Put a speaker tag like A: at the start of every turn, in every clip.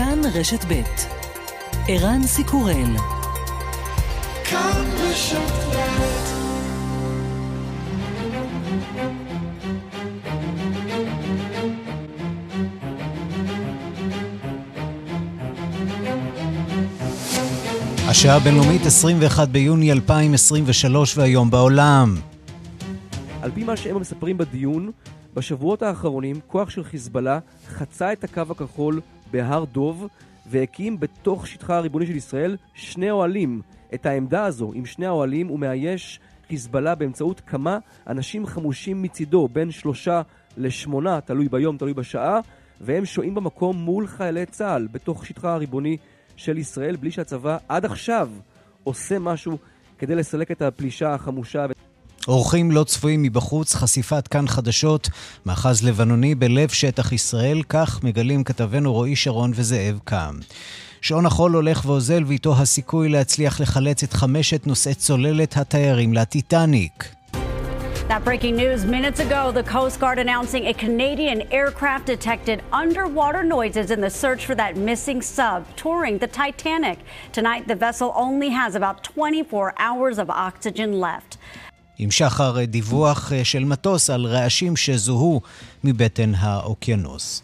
A: כאן רשת ב' ערן סיקורל. כאן רשת ב' השעה הבינלאומית 21 ביוני 2023 והיום בעולם.
B: על פי מה שהם מספרים בדיון, בשבועות האחרונים כוח של חיזבאללה חצה את הקו הכחול בהר דוב והקים בתוך שטחה הריבוני של ישראל שני אוהלים. את העמדה הזו עם שני האוהלים הוא מאייש חיזבאללה באמצעות כמה אנשים חמושים מצידו, בין שלושה לשמונה, תלוי ביום, תלוי בשעה, והם שוהים במקום מול חיילי צה"ל בתוך שטחה הריבוני של ישראל, בלי שהצבא עד עכשיו עושה משהו כדי לסלק את הפלישה החמושה.
A: אורחים לא צפויים מבחוץ, חשיפת כאן חדשות, מאחז לבנוני בלב שטח ישראל, כך מגלים כתבנו רועי שרון וזאב קם. שעון החול הולך ואוזל ואיתו הסיכוי להצליח לחלץ את חמשת נושאי צוללת התיירים לטיטניק.
C: That breaking news minutes ago, the Coast Guard announcing a Canadian aircraft detected underwater noises in the search for that missing sub touring the Titanic. Tonight, the vessel only has about 24 hours of oxygen left. עם שחר דיווח של מטוס על רעשים שזוהו מבטן האוקיינוס.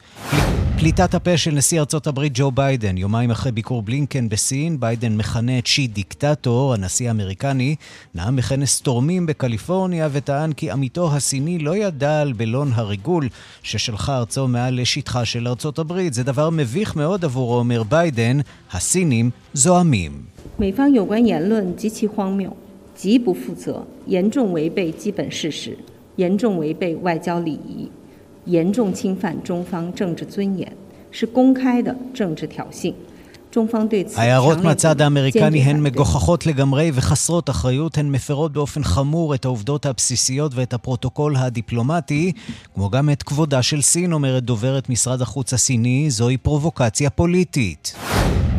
C: פליטת הפה של נשיא ארצות הברית ג'ו ביידן, יומיים אחרי ביקור בלינקן בסין, ביידן מכנה את שי דיקטטור, הנשיא האמריקני, נאם בכנס תורמים בקליפורניה וטען כי עמיתו הסיני לא ידע על בלון הריגול ששלחה ארצו מעל לשטחה של ארצות הברית. זה דבר מביך מאוד עבורו, אומר ביידן, הסינים זועמים. 美方有关言论极其荒谬， 极不负责，严重违背基本事实，严重违背外交礼仪。严重侵犯中方政治尊严，是公开的政治挑衅。ההערות מהצד האמריקני הן מגוחכות לגמרי וחסרות אחריות, הן מפרות באופן חמור את העובדות הבסיסיות ואת הפרוטוקול הדיפלומטי, כמו גם את כבודה של סין, אומרת דוברת משרד החוץ הסיני, זוהי פרובוקציה פוליטית.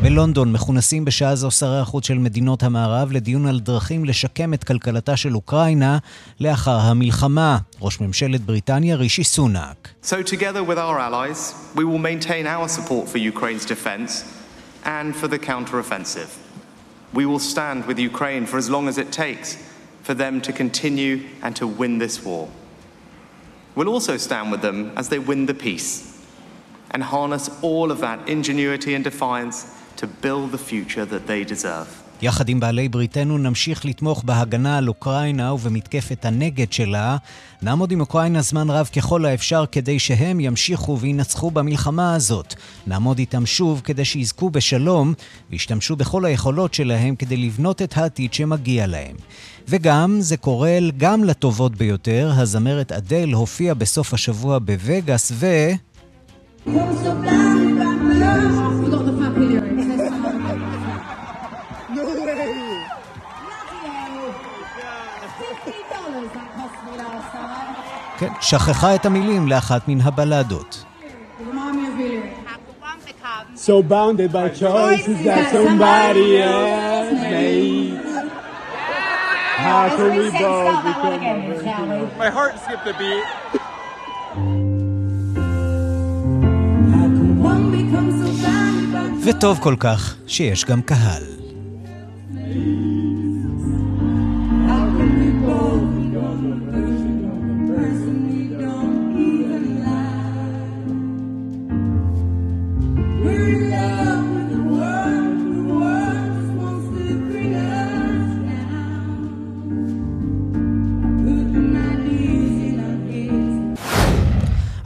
C: בלונדון מכונסים בשעה זו שרי החוץ של מדינות המערב לדיון על דרכים לשקם את כלכלתה של אוקראינה לאחר המלחמה. ראש ממשלת בריטניה רישי סונאק. So together with our allies, we will maintain our support for Ukraine's defense and for the counter-offensive. We will stand with Ukraine for as long as it takes for them to continue and to win this war. We'll also stand with them as they win the peace and harness all of that ingenuity and defiance to build the future that they deserve. יחד עם בעלי בריתנו נמשיך לתמוך בהגנה על אוקראינה ובמתקפת הנגד שלה. נעמוד עם אוקראינה זמן רב ככל האפשר כדי שהם ימשיכו וינצחו במלחמה הזאת. נעמוד איתם שוב כדי שיזכו בשלום וישתמשו בכל היכולות שלהם כדי לבנות את העתיד שמגיע להם. וגם, זה קורה גם לטובות ביותר, הזמרת אדל הופיעה בסוף השבוע בווגאס ו... כן, שכחה את המילים לאחת מן הבלדות. So bounded by choices that somebody else made. How can we both become My heart skipped a beat. וטוב כל כך שיש גם קהל.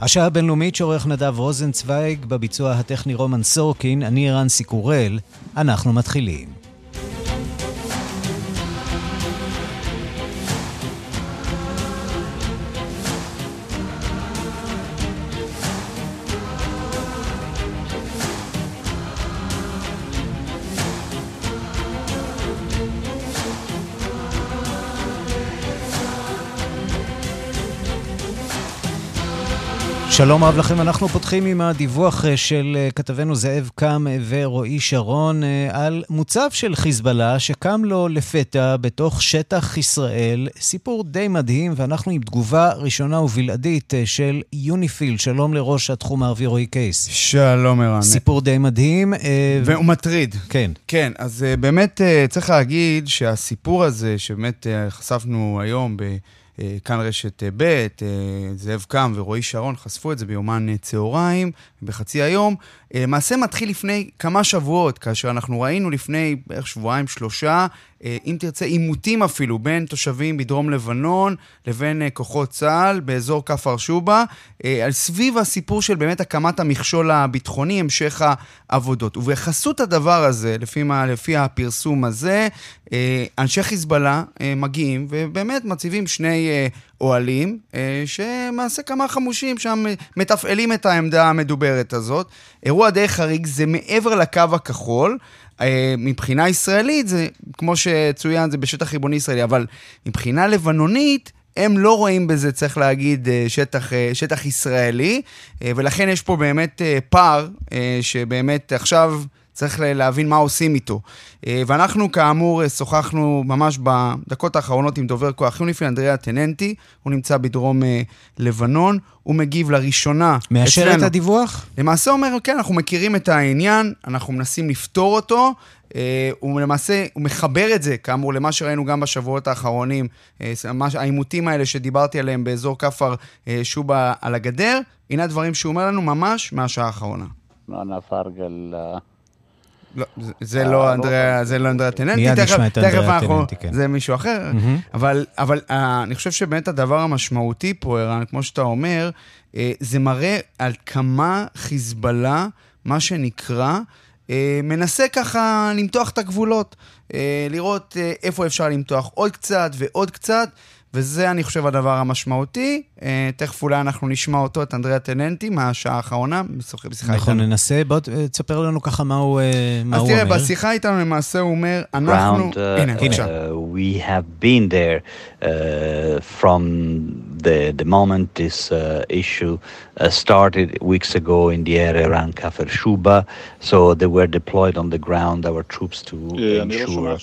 C: השעה הבינלאומית שעורך נדב רוזנצוויג, בביצוע הטכני רומן סורקין, אני ערן סיקורל, אנחנו מתחילים. שלום רב לכם, אנחנו פותחים עם הדיווח אה, של אה, כתבנו זאב קם אה, ורועי שרון על מוצב של חיזבאללה שקם לו לפתע בתוך שטח ישראל. סיפור די מדהים, ואנחנו עם תגובה ראשונה ובלעדית של יוניפיל. שלום לראש התחום הערבי רועי קייס.
D: שלום ערן.
C: סיפור די מדהים.
D: והוא מטריד.
C: כן.
D: כן, אז באמת צריך להגיד שהסיפור הזה, שבאמת חשפנו היום ב... אה, כאן רשת אה, ב', אה, זאב קם ורועי שרון חשפו את זה ביומן צהריים, בחצי היום. למעשה מתחיל לפני כמה שבועות, כאשר אנחנו ראינו לפני בערך שבועיים, שלושה, אם תרצה, עימותים אפילו בין תושבים בדרום לבנון לבין כוחות צה"ל באזור כפר שובה, על סביב הסיפור של באמת הקמת המכשול הביטחוני, המשך העבודות. ובחסות הדבר הזה, לפי, מה, לפי הפרסום הזה, אנשי חיזבאללה מגיעים ובאמת מציבים שני אוהלים, שמעשה כמה חמושים שם מתפעלים את העמדה המדוברת הזאת. אירוע די חריג זה מעבר לקו הכחול. מבחינה ישראלית, זה, כמו שצוין, זה בשטח ריבוני ישראלי, אבל מבחינה לבנונית, הם לא רואים בזה, צריך להגיד, שטח, שטח ישראלי, ולכן יש פה באמת פער שבאמת עכשיו... צריך להבין מה עושים איתו. אה, ואנחנו כאמור שוחחנו ממש בדקות האחרונות עם דובר כוח יוניפיל, אנדריאה טננטי, הוא נמצא בדרום אה, לבנון, הוא מגיב לראשונה
C: מאשר אצלנו. את הדיווח?
D: למעשה אומר, כן, אנחנו מכירים את העניין, אנחנו מנסים לפתור אותו. Uh, הוא למעשה, הוא מחבר את זה, כאמור, למה שראינו גם בשבועות האחרונים, uh, העימותים האלה שדיברתי עליהם באזור כפר uh, שובה על הגדר. הנה הדברים שהוא אומר לנו ממש מהשעה האחרונה. לא, זה לא אנדריה, זה לא אנדריה טננטי,
C: מיד נשמע את אנדריה טננטי, כן.
D: זה מישהו אחר, אבל, אבל אה, אני חושב שבאמת הדבר המשמעותי פה, ערן, כמו שאתה אומר, אה, זה מראה על כמה חיזבאללה, מה שנקרא, אה, מנסה ככה למתוח את הגבולות, לראות איפה אפשר למתוח עוד קצת ועוד קצת. וזה, אני חושב, הדבר המשמעותי. אה, תכף אולי אנחנו נשמע אותו, את אנדריה טננטי, מהשעה האחרונה, בשיחה איתנו.
C: נכון, ננסה. בוא אה, תספר לנו ככה מה הוא, אה, מה הוא אומר.
D: אז תראה, בשיחה איתנו למעשה הוא אומר, אנחנו...
E: Ground, uh, הנה, בבקשה. Uh, we have been there uh, from the, the moment this uh, issue uh, started weeks ago in the area around Kafir Shuba. So they were deployed on the ground, our troops, to ensure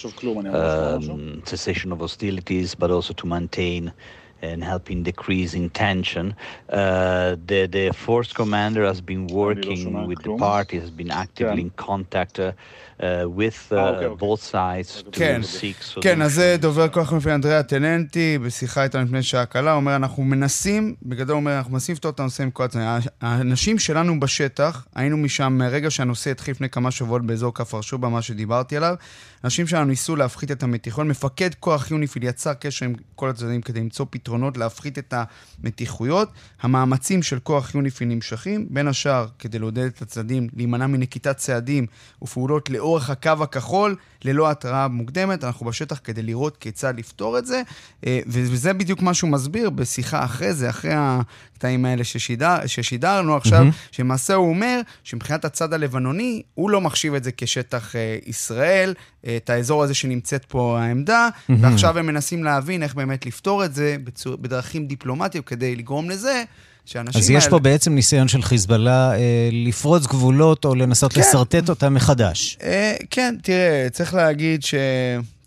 E: um, cessation of hostilities, but also to maintain and helping decreasing tension. Uh, the, the force commander has been working with the party, has been actively in contact uh, uh, with uh, okay, okay. both sides to כן, seek.
D: כן, אז זה דובר כוח מפי אנדריה טננטי, בשיחה איתנו לפני שעה קלה, אומר, אנחנו מנסים, בגדול אומר, אנחנו מנסים לפתור את הנושא עם כל הצדדים. האנשים שלנו בשטח, היינו משם מהרגע שהנושא התחיל לפני כמה שבועות באזור כפר שובה, מה שדיברתי עליו, אנשים שלנו ניסו להפחית את המתיחון. מפקד כוח יוניפיל יצר קשר עם כל הצדדים כדי למצוא פתרונות להפחית את המתיחויות. המאמצים של כוח יוניפיל נמשכים, בין השאר כדי לעודד את הצדדים להימנע מנקיטת צעדים ופעולות לאורך הקו הכחול, ללא התראה מוקדמת. אנחנו בשטח כדי לראות כיצד לפתור את זה, אה, וזה בדיוק מה שהוא מסביר בשיחה אחרי זה, אחרי הקטעים האלה ששידר, ששידרנו עכשיו, mm-hmm. שלמעשה הוא אומר שמבחינת הצד הלבנוני, הוא לא מחשיב את זה כשטח אה, ישראל, את האזור הזה שנמצאת פה העמדה, mm-hmm. ועכשיו הם מנסים להבין איך באמת לפתור את זה בצור, בדרכים דיפלומטיות כדי לגרום לזה שאנשים
C: אז יש האלה... פה בעצם ניסיון של חיזבאללה אה, לפרוץ גבולות או לנסות כן. לשרטט אותם מחדש.
D: אה, כן, תראה, צריך להגיד ש...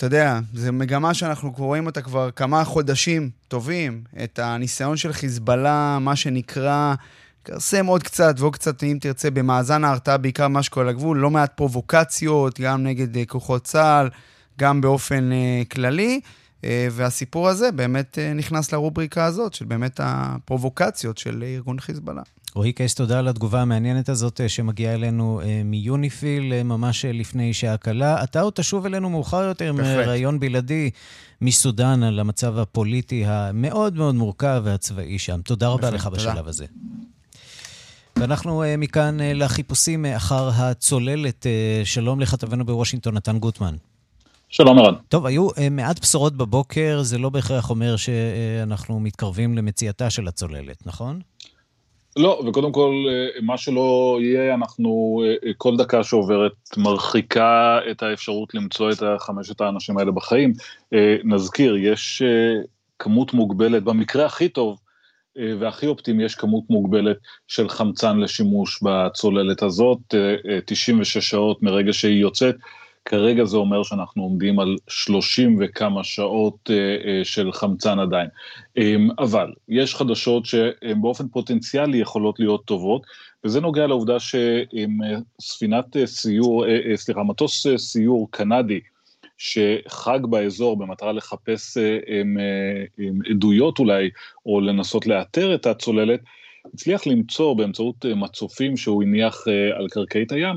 D: אתה יודע, זו מגמה שאנחנו רואים אותה כבר כמה חודשים טובים, את הניסיון של חיזבאללה, מה שנקרא... כרסם עוד קצת ועוד קצת, אם תרצה, במאזן ההרתעה, בעיקר מה שקורה לגבול, לא מעט פרובוקציות, גם נגד uh, כוחות צה"ל, גם באופן uh, כללי. Uh, והסיפור הזה באמת uh, נכנס לרובריקה הזאת, של באמת הפרובוקציות של ארגון חיזבאללה.
C: רועי קייס, תודה על התגובה המעניינת הזאת שמגיעה אלינו מיוניפיל ממש לפני שעה קלה. אתה עוד תשוב אלינו מאוחר יותר עם ראיון בלעדי מסודאן על המצב הפוליטי המאוד מאוד מורכב והצבאי שם. תודה רבה לך. בשלב הזה. ואנחנו מכאן לחיפושים אחר הצוללת. שלום לכתבנו בוושינגטון, נתן גוטמן.
F: שלום ערן.
C: טוב, היו מעט בשורות בבוקר, זה לא בהכרח אומר שאנחנו מתקרבים למציאתה של הצוללת, נכון?
F: לא, וקודם כל, מה שלא יהיה, אנחנו, כל דקה שעוברת מרחיקה את האפשרות למצוא את חמשת האנשים האלה בחיים. נזכיר, יש כמות מוגבלת, במקרה הכי טוב, והכי אופטימי, יש כמות מוגבלת של חמצן לשימוש בצוללת הזאת, 96 שעות מרגע שהיא יוצאת. כרגע זה אומר שאנחנו עומדים על 30 וכמה שעות של חמצן עדיין. אבל יש חדשות שהן באופן פוטנציאלי יכולות להיות טובות, וזה נוגע לעובדה שספינת סיור, סליחה, מטוס סיור קנדי, שחג באזור במטרה לחפש עם, עם עדויות אולי, או לנסות לאתר את הצוללת, הצליח למצוא באמצעות מצופים שהוא הניח על קרקעית הים,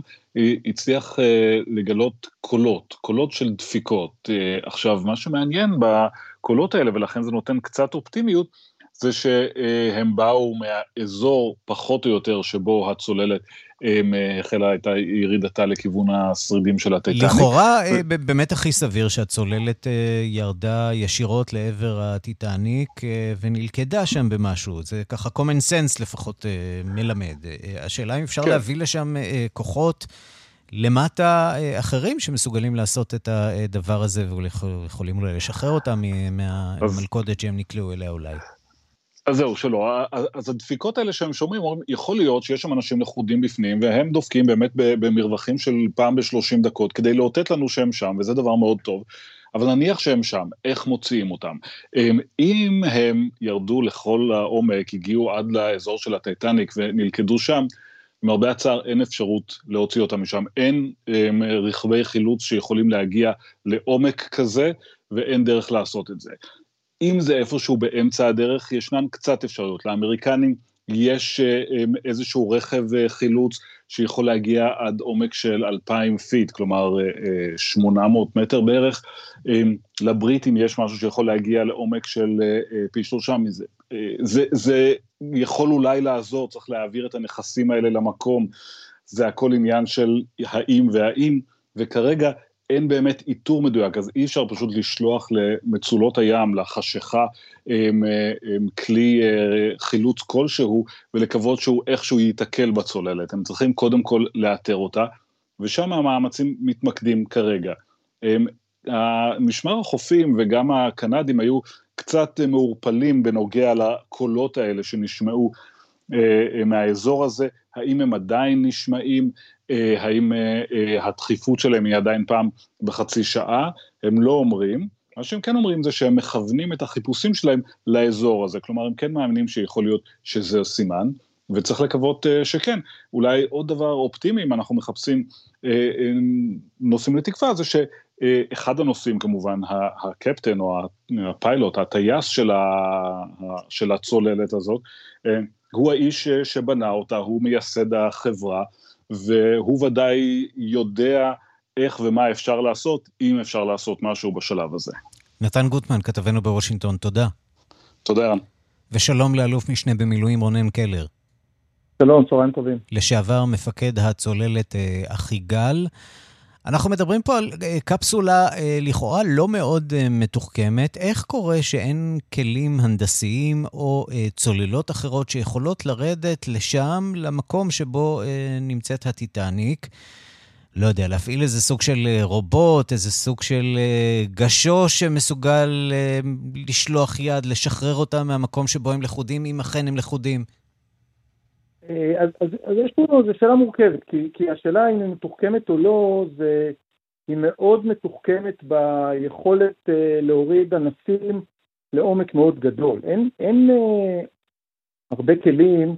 F: הצליח לגלות קולות, קולות של דפיקות. עכשיו, מה שמעניין בקולות האלה, ולכן זה נותן קצת אופטימיות, זה שהם באו מהאזור פחות או יותר שבו הצוללת החלה את ירידתה לכיוון השרידים של הטיטניק.
C: לכאורה, ו... באמת הכי סביר שהצוללת ירדה ישירות לעבר הטיטניק ונלכדה שם במשהו. זה ככה common sense לפחות מלמד. השאלה אם אפשר כן. להביא לשם כוחות למטה אחרים שמסוגלים לעשות את הדבר הזה ויכולים אולי לשחרר אותם מהמלכודת שהם נקלעו אליה אולי.
F: אז זהו, שלא. אז הדפיקות האלה שהם שומעים, יכול להיות שיש שם אנשים לכודים בפנים, והם דופקים באמת במרווחים של פעם ב-30 דקות, כדי לאותת לנו שהם שם, וזה דבר מאוד טוב. אבל נניח שהם שם, איך מוציאים אותם? אם הם ירדו לכל העומק, הגיעו עד לאזור של הטייטניק ונלכדו שם, למרבה הצער אין אפשרות להוציא אותם משם. אין רכבי חילוץ שיכולים להגיע לעומק כזה, ואין דרך לעשות את זה. אם זה איפשהו באמצע הדרך, ישנן קצת אפשרויות. לאמריקנים יש אה, איזשהו רכב אה, חילוץ שיכול להגיע עד עומק של 2,000 feet, כלומר 800 אה, מטר בערך. לבריטים יש משהו שיכול להגיע לעומק של פי שלושה מזה. זה, זה יכול אולי לעזור, צריך להעביר את הנכסים האלה למקום. זה הכל עניין של האם והאם, וכרגע אין באמת איתור מדויק, אז אי אפשר פשוט לשלוח למצולות הים, לחשיכה, עם, עם כלי אה, חילוץ כלשהו, ולקוות שהוא איכשהו ייתקל בצוללת. הם צריכים קודם כל לאתר אותה, ושם המאמצים מתמקדים כרגע. משמר החופים וגם הקנדים היו קצת מעורפלים בנוגע לקולות האלה שנשמעו אה, מהאזור הזה, האם הם עדיין נשמעים, אה, האם אה, אה, הדחיפות שלהם היא עדיין פעם בחצי שעה, הם לא אומרים. מה שהם כן אומרים זה שהם מכוונים את החיפושים שלהם לאזור הזה, כלומר הם כן מאמינים שיכול להיות שזה סימן, וצריך לקוות שכן. אולי עוד דבר אופטימי, אם אנחנו מחפשים נושאים לתקווה, זה שאחד הנושאים כמובן, הקפטן או הפיילוט, הטייס של, של הצוללת הזאת, הוא האיש שבנה אותה, הוא מייסד החברה, והוא ודאי יודע איך ומה אפשר לעשות, אם אפשר לעשות משהו בשלב הזה.
C: נתן גוטמן, כתבנו בוושינגטון, תודה.
F: תודה, רן.
C: ושלום לאלוף משנה במילואים רונן קלר.
G: שלום, צהריים טובים.
C: לשעבר מפקד הצוללת אה, אחיגל. אנחנו מדברים פה על אה, קפסולה אה, לכאורה לא מאוד אה, מתוחכמת. איך קורה שאין כלים הנדסיים או צוללות אחרות שיכולות לרדת לשם, למקום שבו נמצאת הטיטניק? לא יודע, להפעיל איזה סוג של רובוט, איזה סוג של גשוש שמסוגל לשלוח יד, לשחרר אותם מהמקום שבו הם לכודים, אם אכן הם לכודים.
G: אה, אז, אז, אז יש פה, זו שאלה מורכבת, כי, כי השאלה אם היא מתוחכמת או לא, זה, היא מאוד מתוחכמת ביכולת uh, להוריד ענפים לעומק מאוד גדול. אין, אין uh, הרבה כלים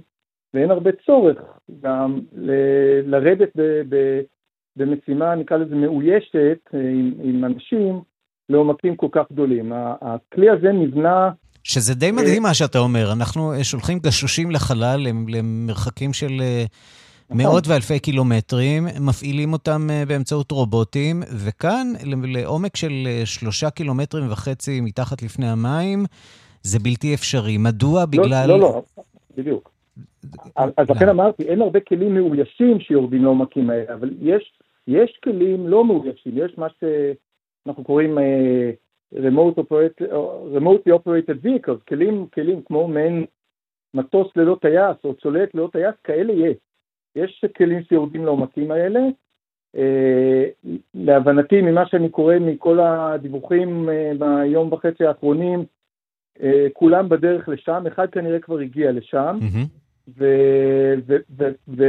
G: ואין הרבה צורך גם ל- לרדת ב, ב, במשימה, נקרא לזה מאוישת, עם, עם אנשים לעומקים כל כך גדולים. הכלי הזה נבנה
C: שזה די מדהים מה שאתה אומר. אנחנו אה, שולחים גשושים לחלל למרחקים של אה, נכון. מאות ואלפי קילומטרים, מפעילים אותם אה, באמצעות רובוטים, וכאן, לעומק של שלושה קילומטרים וחצי מתחת לפני המים, זה בלתי אפשרי. מדוע? לא, בגלל...
G: לא, לא, בדיוק. אז לכן אמרתי, אין הרבה כלים מאוישים שיורדים לעומקים האלה, אבל יש, יש כלים לא מאוישים, יש מה שאנחנו קוראים remote operated, remotely operated vehicles, כלים, כלים כמו מעין מטוס ללא טייס או צוללת ללא טייס, כאלה יש. יש כלים שיורדים לעומקים האלה. Uh, להבנתי, ממה שאני קורא מכל הדיווחים uh, ביום וחצי האחרונים, כולם בדרך לשם, אחד כנראה כבר הגיע לשם, ו, ו, ו, ו,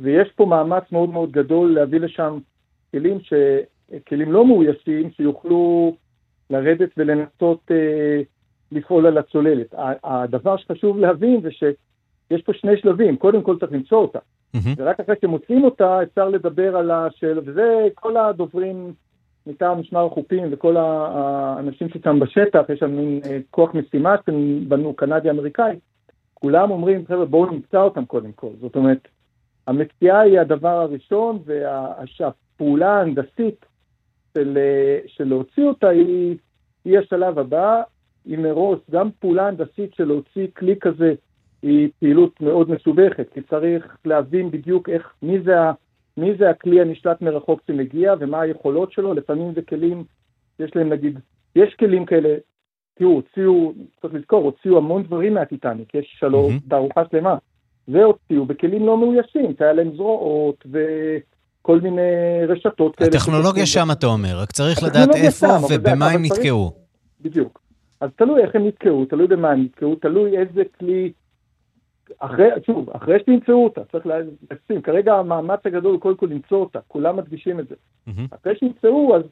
G: ויש פה מאמץ מאוד מאוד גדול להביא לשם כלים, ש, כלים לא מאוישים שיוכלו לרדת ולנסות אה, לפעול על הצוללת. הדבר שחשוב להבין זה שיש פה שני שלבים, קודם כל צריך למצוא אותה. Mm-hmm. ורק אחרי שמוצאים אותה אפשר לדבר על השאלה, וזה כל הדוברים מטעם משמר החופים וכל האנשים ששם בשטח, יש שם מין אה, כוח משימה שבנו קנדי-אמריקאי, כולם אומרים, חבר'ה, בואו נמצא אותם קודם כל. זאת אומרת, המציאה היא הדבר הראשון, והפעולה ההנדסית של, אה, של להוציא אותה היא, היא השלב הבא. היא מראש, גם פעולה הנדסית של להוציא כלי כזה היא פעילות מאוד מסובכת, כי צריך להבין בדיוק איך, מי זה, מי זה הכלי הנשלט מרחוק שמגיע ומה היכולות שלו, לפעמים זה כלים, יש להם נגיד, יש כלים כאלה, תראו, הוציאו, צריך לזכור, הוציאו המון דברים מהטיטניק, יש שלוש, mm-hmm. תערוכה שלמה, והוציאו בכלים לא מאוישים, שהיה להם זרועות וכל מיני רשתות
C: כאלה. הטכנולוגיה שם, אתה אומר, רק צריך לדעת איפה ובמה הם נתקעו.
G: בדיוק. אז תלוי איך הם נתקעו, תלוי במה הם נתקעו, תלוי איזה כלי אחרי, שוב, אחרי שתמצאו אותה, צריך לשים, כרגע המאמץ הגדול הוא קודם כל למצוא אותה, כולם מדגישים את זה. Mm-hmm. אחרי שימצאו, אז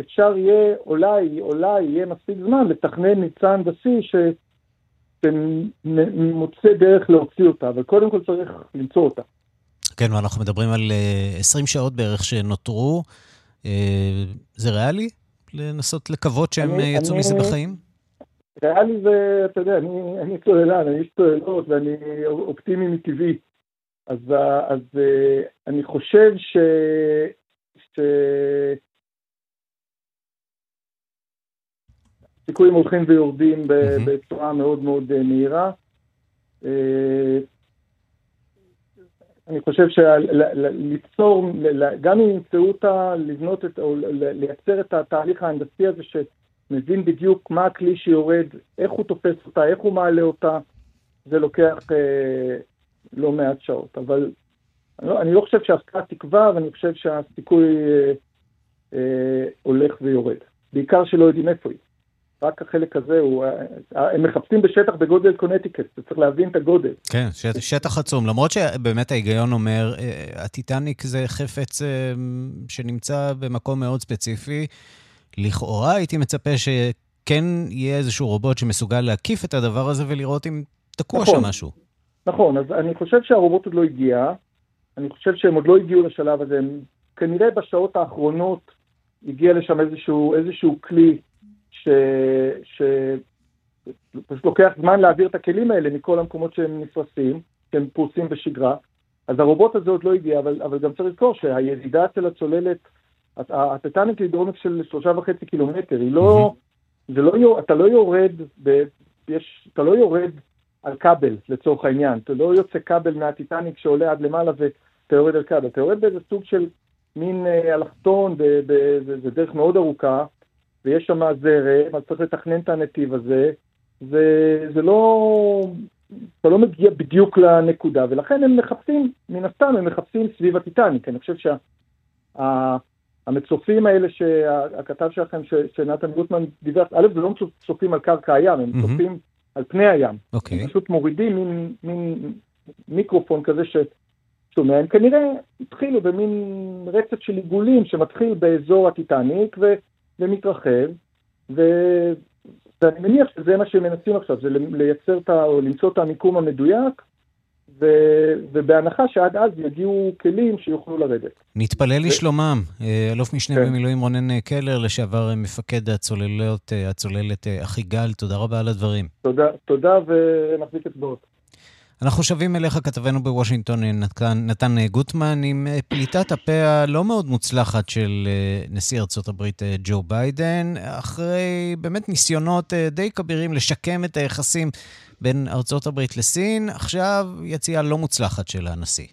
G: אפשר יהיה, אולי, אולי יהיה מספיק זמן לתכנן מבצע הנדסי שמוצא דרך להוציא אותה, אבל קודם כל צריך למצוא אותה.
C: כן, ואנחנו מדברים על 20 אה, שעות בערך שנותרו. אה, זה ריאלי? לנסות לקוות שהם אני, יצאו אני, מזה בחיים?
G: ריאלי זה, אתה יודע, אני, אני צוללן, אני איש צוללות ואני אופטימי מטבעי. אז, אז אני חושב ש... ש... סיכויים הולכים ויורדים בצורה מאוד מאוד אה, מהירה. אני חושב שליצור, גם אם ימצאו אותה, לבנות את, או לייצר את התהליך ההנדסי הזה, ש... מבין בדיוק מה הכלי שיורד, איך הוא תופס אותה, איך הוא מעלה אותה, זה לוקח אה, לא מעט שעות. אבל אני לא, אני לא חושב שההפקעה תקבע, ואני חושב שהסיכוי אה, אה, הולך ויורד. בעיקר שלא יודעים איפה היא. רק החלק הזה הוא, הם מחפשים בשטח בגודל קונטיקט, צריך להבין את הגודל.
C: כן, שט, שטח עצום. למרות שבאמת ההיגיון אומר, אה, הטיטניק זה חפץ אה, שנמצא במקום מאוד ספציפי, לכאורה הייתי מצפה שכן יהיה איזשהו רובוט שמסוגל להקיף את הדבר הזה ולראות אם תקוע נכון, שם משהו.
G: נכון, אז אני חושב שהרובוט עוד לא הגיע, אני חושב שהם עוד לא הגיעו לשלב הזה, הם כנראה בשעות האחרונות הגיע לשם איזשהו, איזשהו כלי ש... ש... פשוט לוקח זמן להעביר את הכלים האלה מכל המקומות שהם נפרסים, שהם פרוסים בשגרה. אז הרובוט הזה עוד לא הגיע, אבל, אבל גם צריך לזכור שהירידה של הצוללת הטיטניק היא דרומק של שלושה וחצי קילומטר, היא לא, זה לא, אתה לא יורד, ב, יש, אתה לא יורד על כבל לצורך העניין, אתה לא יוצא כבל מהטיטניק שעולה עד למעלה ואתה יורד על כבל, אתה יורד באיזה סוג של מין אה, אלכסון, זה דרך מאוד ארוכה, ויש שם זרם, אז צריך לתכנן את הנתיב הזה, זה, זה לא, אתה לא מגיע בדיוק לנקודה, ולכן הם מחפשים, מן הסתם הם מחפשים סביב הטיטניק, אני חושב שה... המצופים האלה שהכתב שלכם, שנתן גוטמן דיווח, א', זה לא מצופים על קרקע הים, הם מצופים על פני הים.
C: אוקיי.
G: הם פשוט מורידים מין, מין מיקרופון כזה ששומע, הם כנראה התחילו במין רצף של עיגולים שמתחיל באזור הטיטניק ו, ומתרחב, ו... ואני מניח שזה מה שהם מנסים עכשיו, זה לייצר את ה... או למצוא את המיקום המדויק, ו, ובהנחה שעד אז יגיעו כלים שיוכלו לרדת.
C: נתפלל לשלומם. אה, אלוף משנה כן. במילואים רונן אה, קלר, לשעבר אה, מפקד הצוללות, הצוללת אחיגל, תודה רבה על הדברים.
G: תודה, תודה ונחזיק אצבעות.
C: אנחנו שבים אליך, כתבנו בוושינגטון, נתן, נתן גוטמן, עם פליטת הפה הלא מאוד מוצלחת של נשיא ארצות הברית ג'ו ביידן, אחרי באמת ניסיונות די כבירים לשקם את היחסים בין ארצות הברית לסין, עכשיו יציאה לא מוצלחת של הנשיא.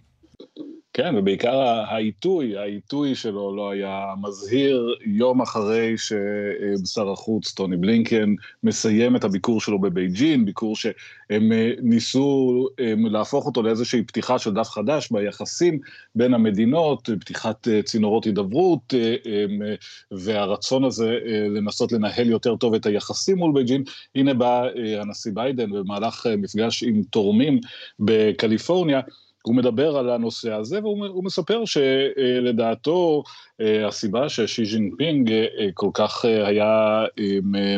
F: כן, ובעיקר העיתוי, העיתוי שלו לא היה מזהיר יום אחרי ששר החוץ טוני בלינקן מסיים את הביקור שלו בבייג'ין, ביקור שהם אה, ניסו להפוך אותו לאיזושהי פתיחה של דף חדש ביחסים בין המדינות, פתיחת אה, צינורות הידברות, אה, והרצון הזה לנסות לנהל יותר טוב את היחסים מול בייג'ין. הנה בא הנשיא ביידן במהלך מפגש עם תורמים בקליפורניה. הוא מדבר על הנושא הזה והוא מספר שלדעתו אה, הסיבה ששי ג'ינפינג אה, כל כך אה, היה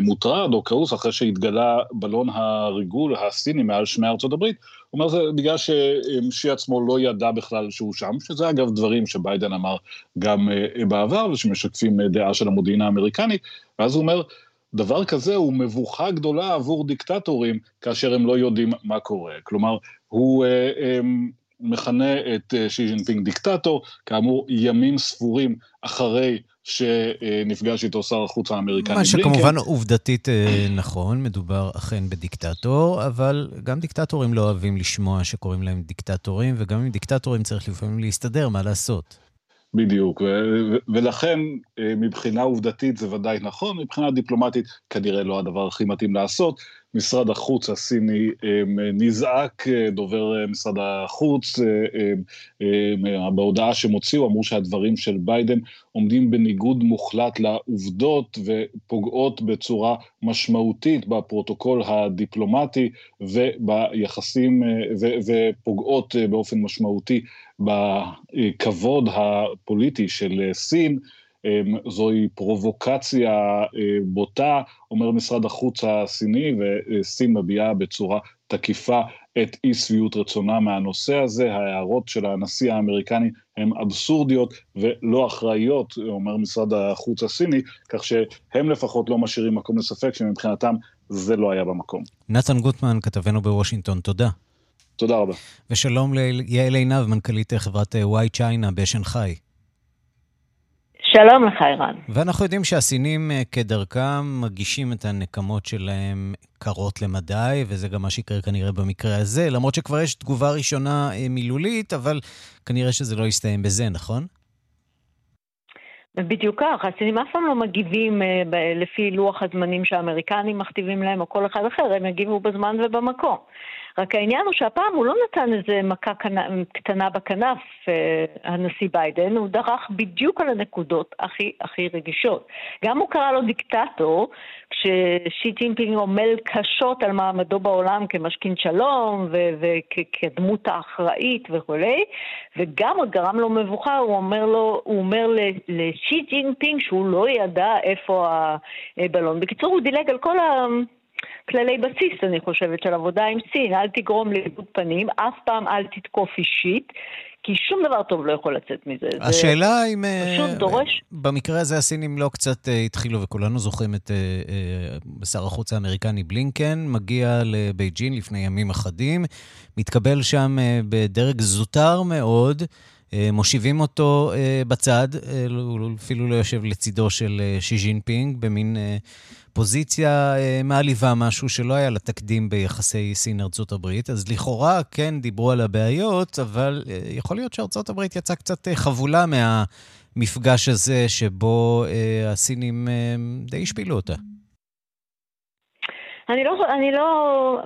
F: מוטרד או כעוס אחרי שהתגלה בלון הריגול הסיני מעל שמי ארצות הברית, הוא אומר זה בגלל ששי עצמו לא ידע בכלל שהוא שם, שזה אגב דברים שביידן אמר גם בעבר ושמשקפים דעה של המודיעין האמריקני, ואז הוא אומר, דבר כזה הוא מבוכה גדולה עבור דיקטטורים כאשר הם לא יודעים מה קורה. כלומר, הוא מכנה את אה, שי ז'ינפינג דיקטטור, כאמור ימים ספורים אחרי שנפגש איתו שר החוץ האמריקני
C: בלינקן. מה שכמובן עובדתית אה, נכון, מדובר אכן בדיקטטור, אבל גם דיקטטורים לא אוהבים לשמוע שקוראים להם דיקטטורים, וגם עם דיקטטורים צריך לפעמים להסתדר, מה לעשות.
F: בדיוק, ולכן אה, מבחינה עובדתית זה ודאי נכון, מבחינה דיפלומטית כנראה לא הדבר הכי מתאים לעשות. משרד החוץ הסיני נזעק, דובר משרד החוץ, בהודעה שהם הוציאו אמרו שהדברים של ביידן עומדים בניגוד מוחלט לעובדות ופוגעות בצורה משמעותית בפרוטוקול הדיפלומטי וביחסים, ופוגעות באופן משמעותי בכבוד הפוליטי של סין. אמ, זוהי פרובוקציה אה, בוטה, אומר משרד החוץ הסיני, וסין מביעה בצורה תקיפה את אי שביעות רצונה מהנושא הזה. ההערות של הנשיא האמריקני הן אבסורדיות ולא אחראיות, אומר משרד החוץ הסיני, כך שהם לפחות לא משאירים מקום לספק שמבחינתם זה לא היה במקום.
C: נתן גוטמן, כתבנו בוושינגטון, תודה.
F: תודה רבה.
C: ושלום ליעל עינב, מנכ"לית חברת וואי צ'יינה בשנגחאי.
H: שלום לך, ערן.
C: ואנחנו יודעים שהסינים אה, כדרכם מגישים את הנקמות שלהם קרות למדי, וזה גם מה שיקרה כנראה במקרה הזה, למרות שכבר יש תגובה ראשונה אה, מילולית, אבל כנראה שזה לא יסתיים בזה, נכון?
H: בדיוק כך, הסינים אף פעם לא מגיבים אה, לפי לוח הזמנים שהאמריקנים מכתיבים להם, או כל אחד אחר, הם יגיבו בזמן ובמקום. רק העניין הוא שהפעם הוא לא נתן איזה מכה קטנה בכנף, אה, הנשיא ביידן, הוא דרך בדיוק על הנקודות הכי הכי רגישות. גם הוא קרא לו דיקטטור, כששי ג'ינפינג עמל קשות על מעמדו בעולם כמשכין שלום וכדמות האחראית וכולי, וגם עוד גרם לו מבוכה, הוא אומר, לו, הוא אומר לשי ג'ינפינג שהוא לא ידע איפה הבלון. בקיצור, הוא דילג על כל ה... כללי בסיס, אני חושבת, של עבודה עם סין. אל תגרום לאיבוד פנים, אף פעם אל תתקוף אישית. כי שום דבר טוב לא יכול לצאת מזה.
C: השאלה אם...
H: פשוט אה, דורש...
C: במקרה הזה הסינים לא קצת אה, התחילו, וכולנו זוכרים את אה, שר החוץ האמריקני בלינקן, מגיע לבייג'ין לפני ימים אחדים, מתקבל שם בדרג זוטר מאוד. מושיבים אותו בצד, הוא אפילו לא יושב לצידו של שי ז'ינפינג, במין פוזיציה אה, מעליבה, משהו שלא היה לה תקדים ביחסי סין-ארצות הברית. אז לכאורה כן דיברו על הבעיות, אבל אה, יכול להיות שארצות הברית יצאה קצת אה, חבולה מהמפגש הזה, שבו הסינים די השפילו אותה.
H: אני לא, אני לא,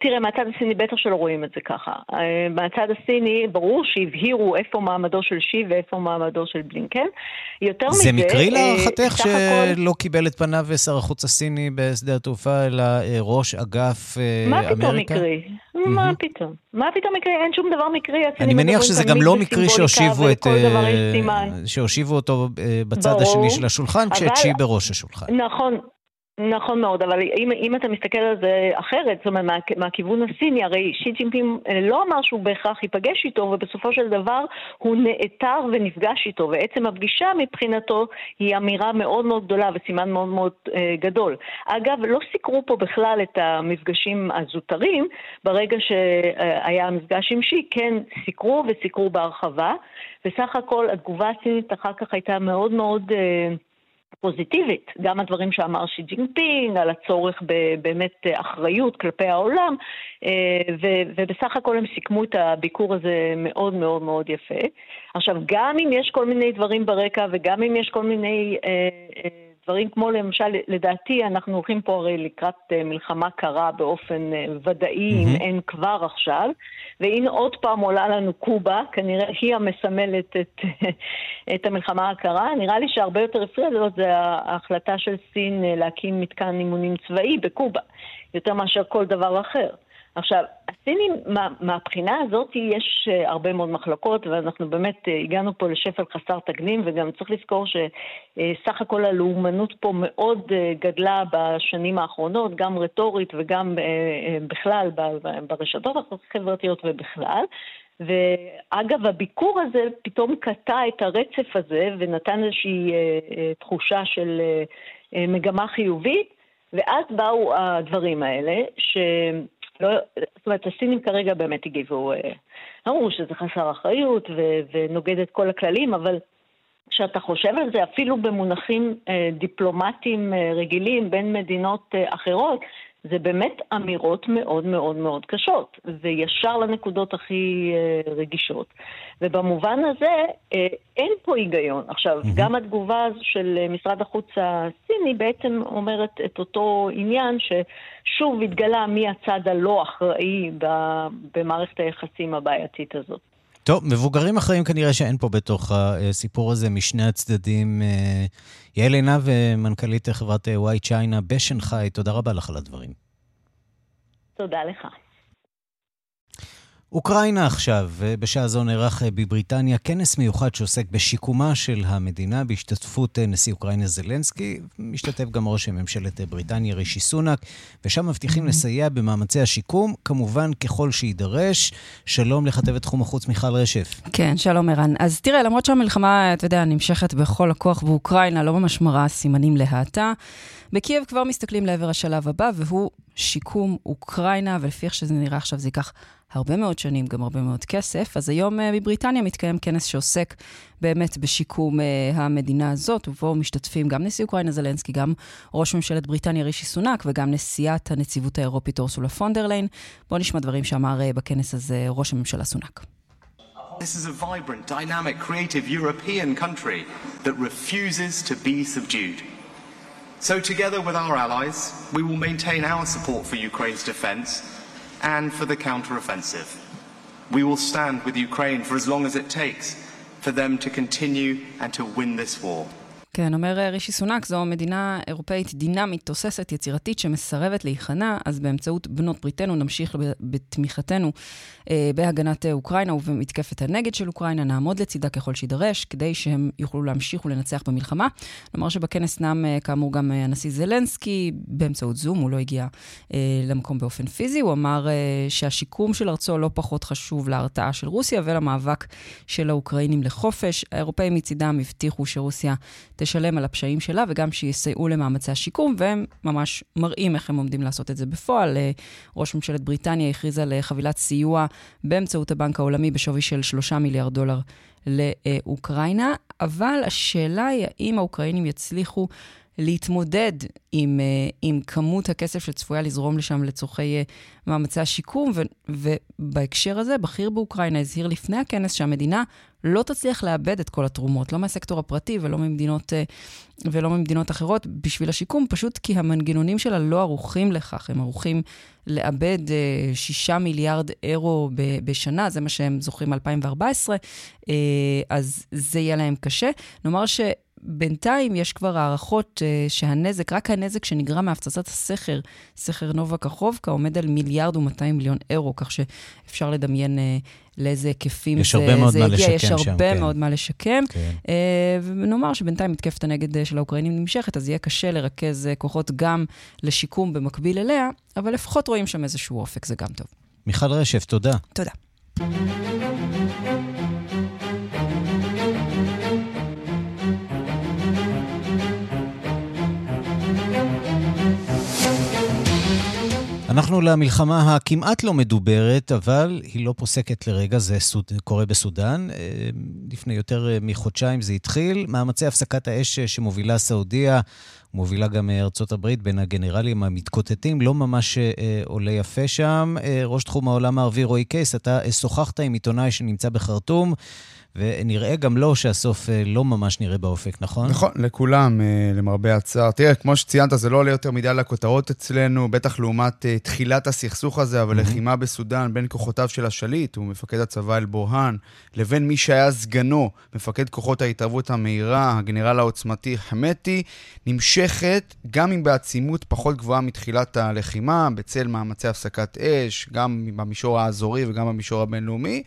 H: תראה, מהצד הסיני בטח שלא רואים את זה ככה. אה, מהצד הסיני, ברור שהבהירו איפה מעמדו של שי ואיפה מעמדו של בלינקן. יותר
C: מזה... זה מקרי אה, להערכתך שלא. קיבל את פניו שר החוץ הסיני בשדה התעופה, אלא אה, ראש אגף
H: מה אמריקה? מה פתאום מקרי? Mm-hmm. מה פתאום? מה פתאום מקרי? אין שום דבר מקרי.
C: אני מניח שזה גם לא מקרי שהושיבו את... שהושיבו אותו בצד השני של השולחן. כשאת בראש השולחן.
H: נכון, נכון מאוד, אבל אם, אם אתה מסתכל על זה אחרת, זאת אומרת, מה, מהכיוון הסיני, הרי שי ג'ינפין אה, לא אמר שהוא בהכרח ייפגש איתו, ובסופו של דבר הוא נעתר ונפגש איתו, ועצם הפגישה מבחינתו היא אמירה מאוד מאוד גדולה וסימן מאוד מאוד אה, גדול. אגב, לא סיקרו פה בכלל את המפגשים הזוטרים, ברגע שהיה המפגש עם שי, כן סיקרו וסיקרו בהרחבה, וסך הכל התגובה הסינית אחר כך הייתה מאוד מאוד... אה, פוזיטיבית, גם הדברים שאמר שי ג'ינפינג על הצורך באמת אחריות כלפי העולם, אה, ובסך הכל הם סיכמו את הביקור הזה מאוד מאוד מאוד יפה. עכשיו, גם אם יש כל מיני דברים ברקע וגם אם יש כל מיני... אה, אה, דברים כמו למשל, לדעתי אנחנו הולכים פה הרי לקראת אה, מלחמה קרה באופן אה, ודאי, אם אמ-המ. אין כבר עכשיו, והנה עוד פעם עולה לנו קובה, כנראה היא המסמלת את, את המלחמה הקרה. נראה לי שהרבה יותר הפריע לו זה ההחלטה של סין אה, להקים מתקן אימונים צבאי בקובה, יותר מאשר כל דבר אחר. עכשיו, הסינים, מה, מהבחינה הזאת יש uh, הרבה מאוד מחלוקות, ואנחנו באמת uh, הגענו פה לשפל חסר תקדים, וגם צריך לזכור שסך uh, הכל הלאומנות פה מאוד גדלה בשנים האחרונות, גם רטורית וגם בכלל ברשתות החברתיות ובכלל. ואגב, הביקור הזה פתאום קטע את הרצף הזה ונתן איזושהי תחושה של מגמה חיובית, ואז באו הדברים האלה, ש... לא, זאת אומרת, הסינים כרגע באמת הגיבו, אה, אמרו שזה חסר אחריות ו, ונוגד את כל הכללים, אבל כשאתה חושב על זה, אפילו במונחים אה, דיפלומטיים אה, רגילים בין מדינות אחרות, זה באמת אמירות מאוד מאוד מאוד קשות, וישר לנקודות הכי אה, רגישות. ובמובן הזה אה, אין פה היגיון. עכשיו, mm-hmm. גם התגובה של אה, משרד החוץ הסיני בעצם אומרת את אותו עניין ששוב התגלה מי הצד הלא אחראי במערכת היחסים הבעייתית הזאת.
C: טוב, מבוגרים אחראים כנראה שאין פה בתוך הסיפור הזה משני הצדדים. אה, יעל עינב, מנכ"לית חברת וואי צ'יינה בשנגחאי, תודה רבה לך על הדברים.
H: תודה לך.
C: אוקראינה עכשיו, בשעה זו נערך בבריטניה כנס מיוחד שעוסק בשיקומה של המדינה בהשתתפות נשיא אוקראינה זלנסקי. משתתף גם ראש ממשלת בריטניה רישי סונאק, ושם מבטיחים לסייע במאמצי השיקום, כמובן ככל שיידרש. שלום לכתבת תחום החוץ מיכל רשף.
I: כן, שלום ערן. אז תראה, למרות שהמלחמה, אתה יודע, נמשכת בכל הכוח באוקראינה, לא ממש מראה סימנים להאטה. בקייב כבר מסתכלים לעבר השלב הבא, והוא שיקום אוקראינה, ולפי איך שזה נראה עכשיו זה ייקח הרבה מאוד שנים, גם הרבה מאוד כסף. אז היום בבריטניה מתקיים כנס שעוסק באמת בשיקום אה, המדינה הזאת, ובו משתתפים גם נשיא אוקראינה זלנסקי, גם ראש ממשלת בריטניה רישי סונאק, וגם נשיאת הנציבות האירופית אורסולה פון דר ליין. בואו נשמע דברים שאמר uh, בכנס הזה ראש הממשלה סונאק. This is a vibrant, dynamic, creative European country that refuses to be subdued. So, together with our allies, we will maintain our support for Ukraine's defence and for the counter-offensive. We will stand with Ukraine for as long as it takes for them to continue and to win this war. כן, אומר אה, רישי סונאק, זו מדינה אירופאית דינמית, תוססת, יצירתית, שמסרבת להיכנע, אז באמצעות בנות בריתנו נמשיך בתמיכתנו אה, בהגנת אה, אוקראינה ובמתקפת הנגד של אוקראינה, נעמוד לצידה ככל שידרש, כדי שהם יוכלו להמשיך ולנצח במלחמה. נאמר שבכנס נם, אה, כאמור, גם אה, הנשיא זלנסקי, באמצעות זום, הוא לא הגיע אה, למקום באופן פיזי, הוא אמר אה, שהשיקום של ארצו לא פחות חשוב להרתעה של רוסיה ולמאבק של האוקראינים לחופש. האירופאים מצידם הבטיחו שרוסיה תשלם על הפשעים שלה וגם שיסייעו למאמצי השיקום, והם ממש מראים איך הם עומדים לעשות את זה בפועל. אה, ראש ממשלת בריטניה הכריז על אה, חבילת סיוע באמצעות הבנק העולמי בשווי של 3 מיליארד דולר לאוקראינה, אבל השאלה היא האם האוקראינים יצליחו להתמודד עם, uh, עם כמות הכסף שצפויה לזרום לשם לצורכי uh, מאמצי השיקום, ו, ובהקשר הזה, בכיר באוקראינה הזהיר לפני הכנס שהמדינה לא תצליח לאבד את כל התרומות, לא מהסקטור הפרטי ולא ממדינות, uh, ולא ממדינות אחרות בשביל השיקום, פשוט כי המנגנונים שלה לא ערוכים לכך, הם ערוכים לאבד uh, 6 מיליארד אירו בשנה, זה מה שהם זוכרים מ-2014, uh, אז זה יהיה להם קשה. נאמר ש... בינתיים יש כבר הערכות uh, שהנזק, רק הנזק שנגרם מהפצצת הסכר, סכר נובה קחובקה, עומד על מיליארד ומאתיים מיליון אירו, כך שאפשר לדמיין uh, לאיזה היקפים
C: זה, זה הגיע. יש
I: הרבה
C: שם,
I: כן. מאוד מה לשקם. כן. Uh, ונאמר שבינתיים מתקפת הנגד של האוקראינים נמשכת, אז יהיה קשה לרכז uh, כוחות גם לשיקום במקביל אליה, אבל לפחות רואים שם איזשהו אופק, זה גם טוב.
C: מיכל רשף, תודה.
I: תודה.
C: אנחנו למלחמה הכמעט לא מדוברת, אבל היא לא פוסקת לרגע, זה סוד, קורה בסודאן. אה, לפני יותר אה, מחודשיים זה התחיל. מאמצי הפסקת האש שמובילה סעודיה, מובילה גם ארצות הברית בין הגנרלים המתקוטטים, לא ממש אה, עולה יפה שם. אה, ראש תחום העולם הערבי רועי קייס, אתה שוחחת עם עיתונאי שנמצא בחרטום. ונראה גם לו שהסוף אה, לא ממש נראה באופק, נכון?
D: נכון, לכולם, אה, למרבה הצער. תראה, כמו שציינת, זה לא עולה יותר מדי לכותרות אצלנו, בטח לעומת אה, תחילת הסכסוך הזה, אבל לחימה בסודאן בין כוחותיו של השליט, הוא מפקד הצבא אל-בורהאן, לבין מי שהיה סגנו, מפקד כוחות ההתערבות המהירה, הגנרל העוצמתי חמתי, נמשכת, גם אם בעצימות פחות גבוהה מתחילת הלחימה, בצל מאמצי הפסקת אש, גם במישור האזורי וגם במישור הבינלאומי.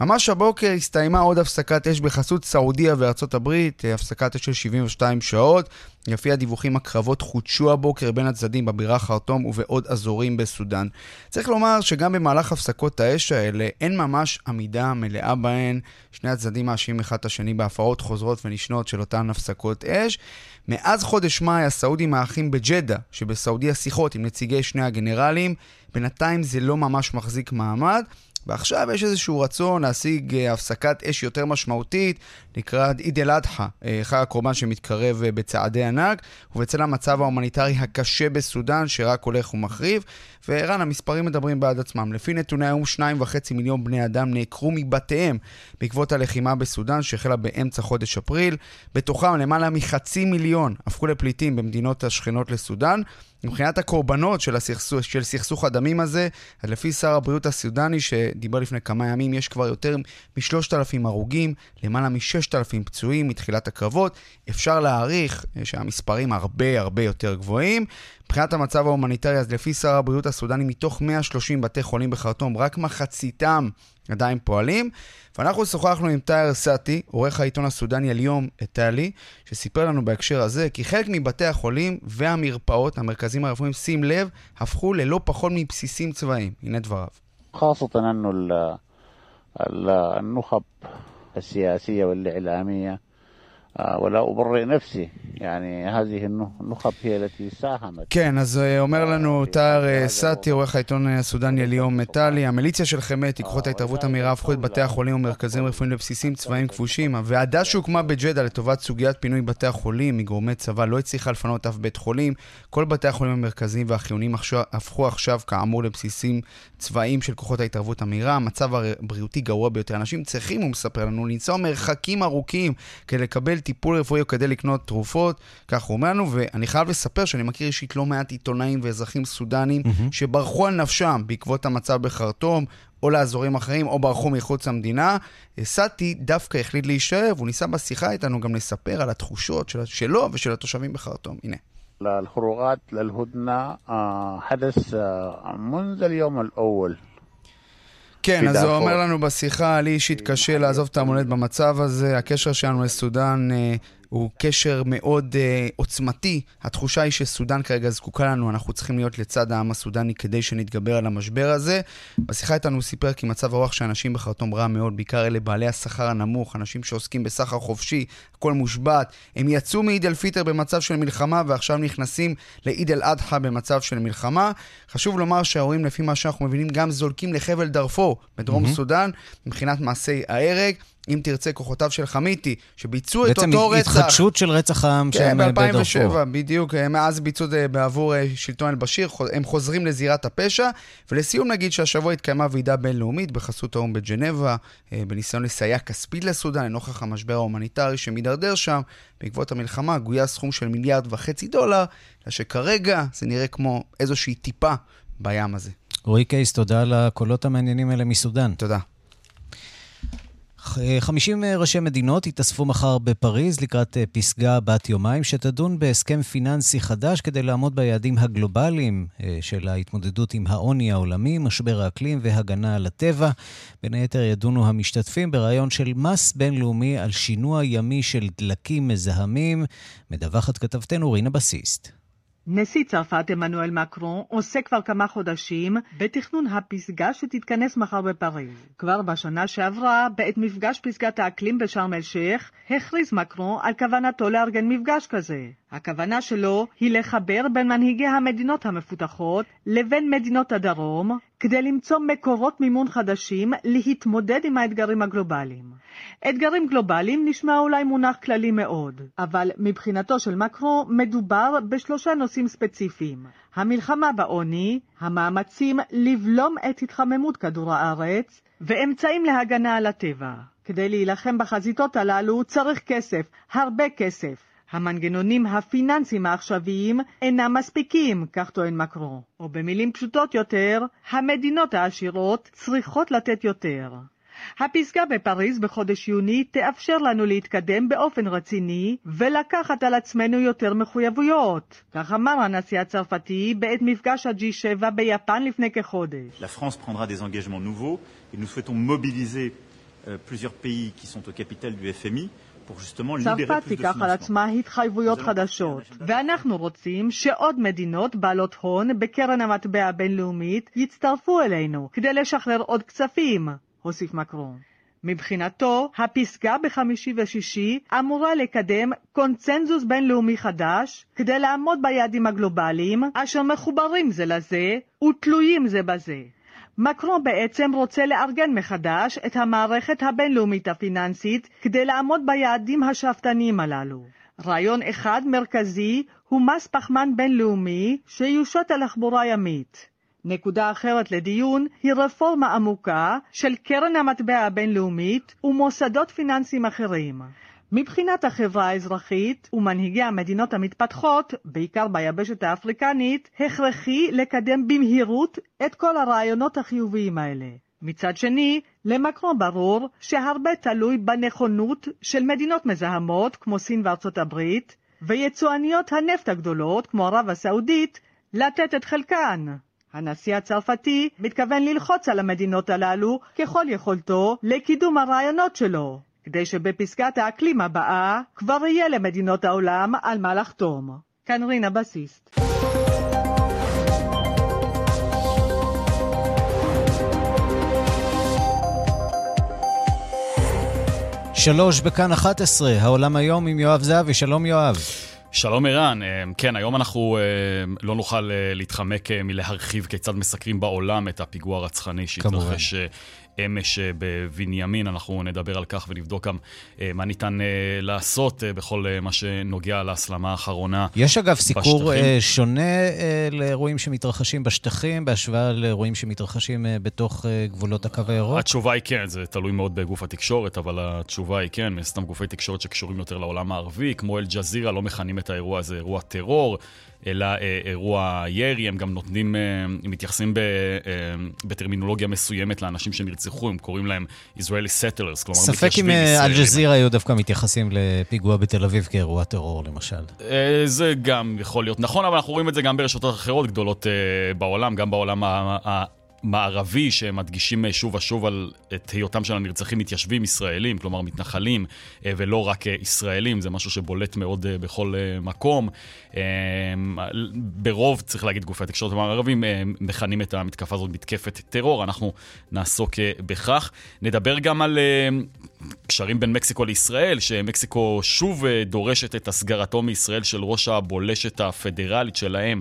D: ממש הבוקר הסתיימה עוד הפסקת אש בחסות סעודיה וארצות הברית, אה, הפסקת אש של 72 שעות. לפי הדיווחים, הקרבות חודשו הבוקר בין הצדדים בבירה חרטום ובעוד אזורים בסודאן. צריך לומר שגם במהלך הפסקות האש האלה אין ממש עמידה מלאה בהן. שני הצדדים מאשימים אחד את השני בהפרות חוזרות ונשנות של אותן הפסקות אש. מאז חודש מאי הסעודים מארחים בג'דה, שבסעודיה שיחות עם נציגי שני הגנרלים, בינתיים זה לא ממש מחזיק מעמד. ועכשיו יש איזשהו רצון להשיג אה, הפסקת אש יותר משמעותית לקראת עיד אל-אדחא, אה, חג הקורבן שמתקרב אה, בצעדי ענק, ובצל המצב ההומניטרי הקשה בסודאן, שרק הולך ומחריף. וערן, המספרים מדברים בעד עצמם. לפי נתוני האו"ם, 2.5 מיליון בני אדם נעקרו מבתיהם בעקבות הלחימה בסודאן, שהחלה באמצע חודש אפריל. בתוכם למעלה מחצי מיליון הפכו לפליטים במדינות השכנות לסודאן. מבחינת הקורבנות של, הסכסוך, של סכסוך הדמים הזה, אז לפי שר הבריאות הסודני שדיבר לפני כמה ימים, יש כבר יותר מ-3,000 הרוגים, למעלה מ-6,000 פצועים מתחילת הקרבות. אפשר להעריך שהמספרים הרבה הרבה יותר גבוהים. מבחינת המצב ההומניטרי, אז לפי שר הבריאות הסודני, מתוך 130 בתי חולים בחרטום, רק מחציתם עדיין פועלים. ואנחנו שוחחנו עם טאיר סאטי, עורך העיתון הסודני אל-יום טלי, שסיפר לנו בהקשר הזה כי חלק מבתי החולים והמרפאות, המרכזים הרפואיים, שים לב, הפכו ללא פחות מבסיסים צבאיים. הנה דבריו.
J: خاصة أنه النخب السياسية والإعلامية ولا أبرئ نفسي يعني هذه النخب هي التي ساهمت.
D: כן, אז אומר לנו טאר סאטי, עורך העיתון הסודני אליום מטאלי, המיליציה של חמתי, כוחות ההתערבות המהירה, הפכו את בתי החולים ומרכזים רפואיים לבסיסים צבאיים כבושים. הוועדה שהוקמה בג'דה לטובת סוגיית פינוי בתי החולים מגורמי צבא לא הצליחה לפנות אף בית חולים. כל בתי החולים המרכזיים והחיוניים הפכו עכשיו כאמור לבסיסים צבאיים של כוחות ההתערבות המהירה. המצב הבריאותי גרוע ביותר. אנשים צריכים, הוא מספר לנו, לנסוע מרחקים ארוכים כדי לקבל טיפול רפואי או כדי לקנות תרופות, כך הוא אומר לנו, ואני חייב לספר שאני מכיר אישית לא מעט עיתונאים ואזרחים סודנים mm-hmm. שברחו על נפשם בעקבות המצב בחרטום, או לאזורים אחרים, או ברחו מחוץ למדינה. סאטי דווקא החליט להישאר, והוא ניסה בשיחה איתנו גם לספר על התחושות של, שלו ושל התושבים בחרטום. הנה.
J: الخروجات للهدنة حدث منذ اليوم الأول
D: כן, אז הוא אומר לנו בשיחה, לי אישית קשה לעזוב את המולדת במצב הזה, הקשר שלנו לסודאן אה, הוא קשר מאוד uh, עוצמתי. התחושה היא שסודאן כרגע זקוקה לנו, אנחנו צריכים להיות לצד העם הסודני כדי שנתגבר על המשבר הזה. בשיחה איתנו הוא סיפר כי מצב הרוח של אנשים בחרטום רע מאוד, בעיקר אלה בעלי השכר הנמוך, אנשים שעוסקים בסחר חופשי, הכל מושבת. הם יצאו מעיד אל פיטר במצב של מלחמה ועכשיו נכנסים לעיד אל אדחא במצב של מלחמה. חשוב לומר שההורים, לפי מה שאנחנו מבינים, גם זולקים לחבל דארפור בדרום mm-hmm. סודאן, מבחינת מעשי ההרג. אם תרצה, כוחותיו של חמיתי, שביצעו את אותו רצח.
C: בעצם התחדשות של רצח העם
D: כן, שם בדארפור. כן, ב-2007, בדיוק. מאז ביצעו את זה בעבור אה, שלטון אל-בשיר, הם חוזרים לזירת הפשע. ולסיום נגיד שהשבוע התקיימה ועידה בינלאומית בחסות האו"ם בג'נבה, אה, בניסיון לסייע כספית לסודאן, לנוכח המשבר ההומניטרי שמידרדר שם. בעקבות המלחמה גויס סכום של מיליארד וחצי דולר, אלא שכרגע זה נראה כמו איזושהי טיפה בים הזה.
C: רועי קייס, תודה על הקולות המעניינים האלה מסודאן.
D: תודה.
C: 50 ראשי מדינות יתאספו מחר בפריז לקראת אה, פסגה בת יומיים שתדון בהסכם פיננסי חדש כדי לעמוד ביעדים הגלובליים אה, של ההתמודדות עם העוני העולמי, משבר האקלים והגנה על הטבע. בין היתר ידונו המשתתפים ברעיון של מס בינלאומי על שינוע ימי של דלקים מזהמים. מדווחת כתבתנו רינה בסיסט.
K: נשיא צרפת עמנואל מקרון עושה כבר כמה חודשים בתכנון הפסגה שתתכנס מחר בפריז. כבר בשנה שעברה, בעת מפגש פסגת האקלים בשארם א-שייח, הכריז מקרון על כוונתו לארגן מפגש כזה. הכוונה שלו היא לחבר בין מנהיגי המדינות המפותחות לבין מדינות הדרום, כדי למצוא מקורות מימון חדשים להתמודד עם האתגרים הגלובליים. אתגרים גלובליים נשמע אולי מונח כללי מאוד, אבל מבחינתו של מקרו מדובר בשלושה נושאים ספציפיים. המלחמה בעוני, המאמצים לבלום את התחממות כדור הארץ, ואמצעים להגנה על הטבע. כדי להילחם בחזיתות הללו צריך כסף, הרבה כסף. המנגנונים הפיננסיים העכשוויים אינם מספיקים, כך טוען מקרו. או במילים פשוטות יותר, המדינות העשירות צריכות לתת יותר. הפסגה בפריז בחודש יוני תאפשר לנו להתקדם באופן רציני ולקחת על עצמנו יותר מחויבויות. כך אמר הנשיא הצרפתי בעת מפגש ה-G7 ביפן לפני כחודש.
L: La euh, plusieurs pays qui sont au capital du FMI
K: צרפת תיקח על עצמה התחייבויות חדשות, ואנחנו רוצים שעוד מדינות בעלות הון בקרן המטבע הבינלאומית יצטרפו אלינו כדי לשחרר עוד כספים, הוסיף מקרון. מבחינתו, הפסגה בחמישי ושישי אמורה לקדם קונצנזוס בינלאומי חדש כדי לעמוד ביעדים הגלובליים אשר מחוברים זה לזה ותלויים זה בזה. מקרון בעצם רוצה לארגן מחדש את המערכת הבינלאומית הפיננסית כדי לעמוד ביעדים השאפתניים הללו. רעיון אחד מרכזי הוא מס פחמן בינלאומי שיושת על תחבורה ימית. נקודה אחרת לדיון היא רפורמה עמוקה של קרן המטבע הבינלאומית ומוסדות פיננסיים אחרים. מבחינת החברה האזרחית ומנהיגי המדינות המתפתחות, בעיקר ביבשת האפריקנית, הכרחי לקדם במהירות את כל הרעיונות החיוביים האלה. מצד שני, למקרון ברור שהרבה תלוי בנכונות של מדינות מזהמות כמו סין וארצות הברית, ויצואניות הנפט הגדולות כמו ערב הסעודית, לתת את חלקן. הנשיא הצרפתי מתכוון ללחוץ על המדינות הללו ככל יכולתו לקידום הרעיונות שלו. כדי שבפסקת האקלים הבאה כבר יהיה למדינות העולם על מה לחתום. כאן רינה בסיסט.
C: שלוש בכאן 11, העולם היום עם יואב זהבי, שלום יואב.
M: שלום ערן, אה, כן, היום אנחנו אה, לא נוכל אה, להתחמק מלהרחיב כיצד מסקרים בעולם את הפיגוע הרצחני שהתרחש אמש אה, בבנימין. אנחנו נדבר על כך ונבדוק גם אה, מה ניתן אה, לעשות בכל מה שנוגע להסלמה האחרונה.
C: יש אגב סיקור בשטחים. שונה לאירועים שמתרחשים בשטחים, בהשוואה לאירועים שמתרחשים בתוך גבולות הקו הירוק?
M: התשובה היא כן, זה תלוי מאוד בגוף התקשורת, אבל התשובה היא כן, סתם גופי תקשורת שקשורים יותר לעולם הערבי, כמו אל-ג'זירה, לא מכנים את האירוע הזה אירוע טרור. אלא אה, אירוע ירי, הם גם נותנים, אה, הם מתייחסים ב, אה, בטרמינולוגיה מסוימת לאנשים שנרצחו, הם קוראים להם Israeli settlers, כלומר
C: ספק אם אה, אל-ג'זירה היו דווקא מתייחסים לפיגוע בתל אביב כאירוע טרור, למשל.
M: אה, זה גם יכול להיות נכון, אבל אנחנו רואים את זה גם ברשתות אחרות גדולות אה, בעולם, גם בעולם. מערבי שמדגישים שוב ושוב על את היותם של הנרצחים מתיישבים ישראלים, כלומר מתנחלים, אה, ולא רק אה, ישראלים, זה משהו שבולט מאוד אה, בכל מקום. ברוב, צריך להגיד, גופי התקשורת המערבים מכנים את המתקפה הזאת מתקפת טרור, אנחנו נעסוק בכך. נדבר גם על קשרים בין מקסיקו לישראל, שמקסיקו שוב דורשת את הסגרתו מישראל של ראש הבולשת הפדרלית שלהם.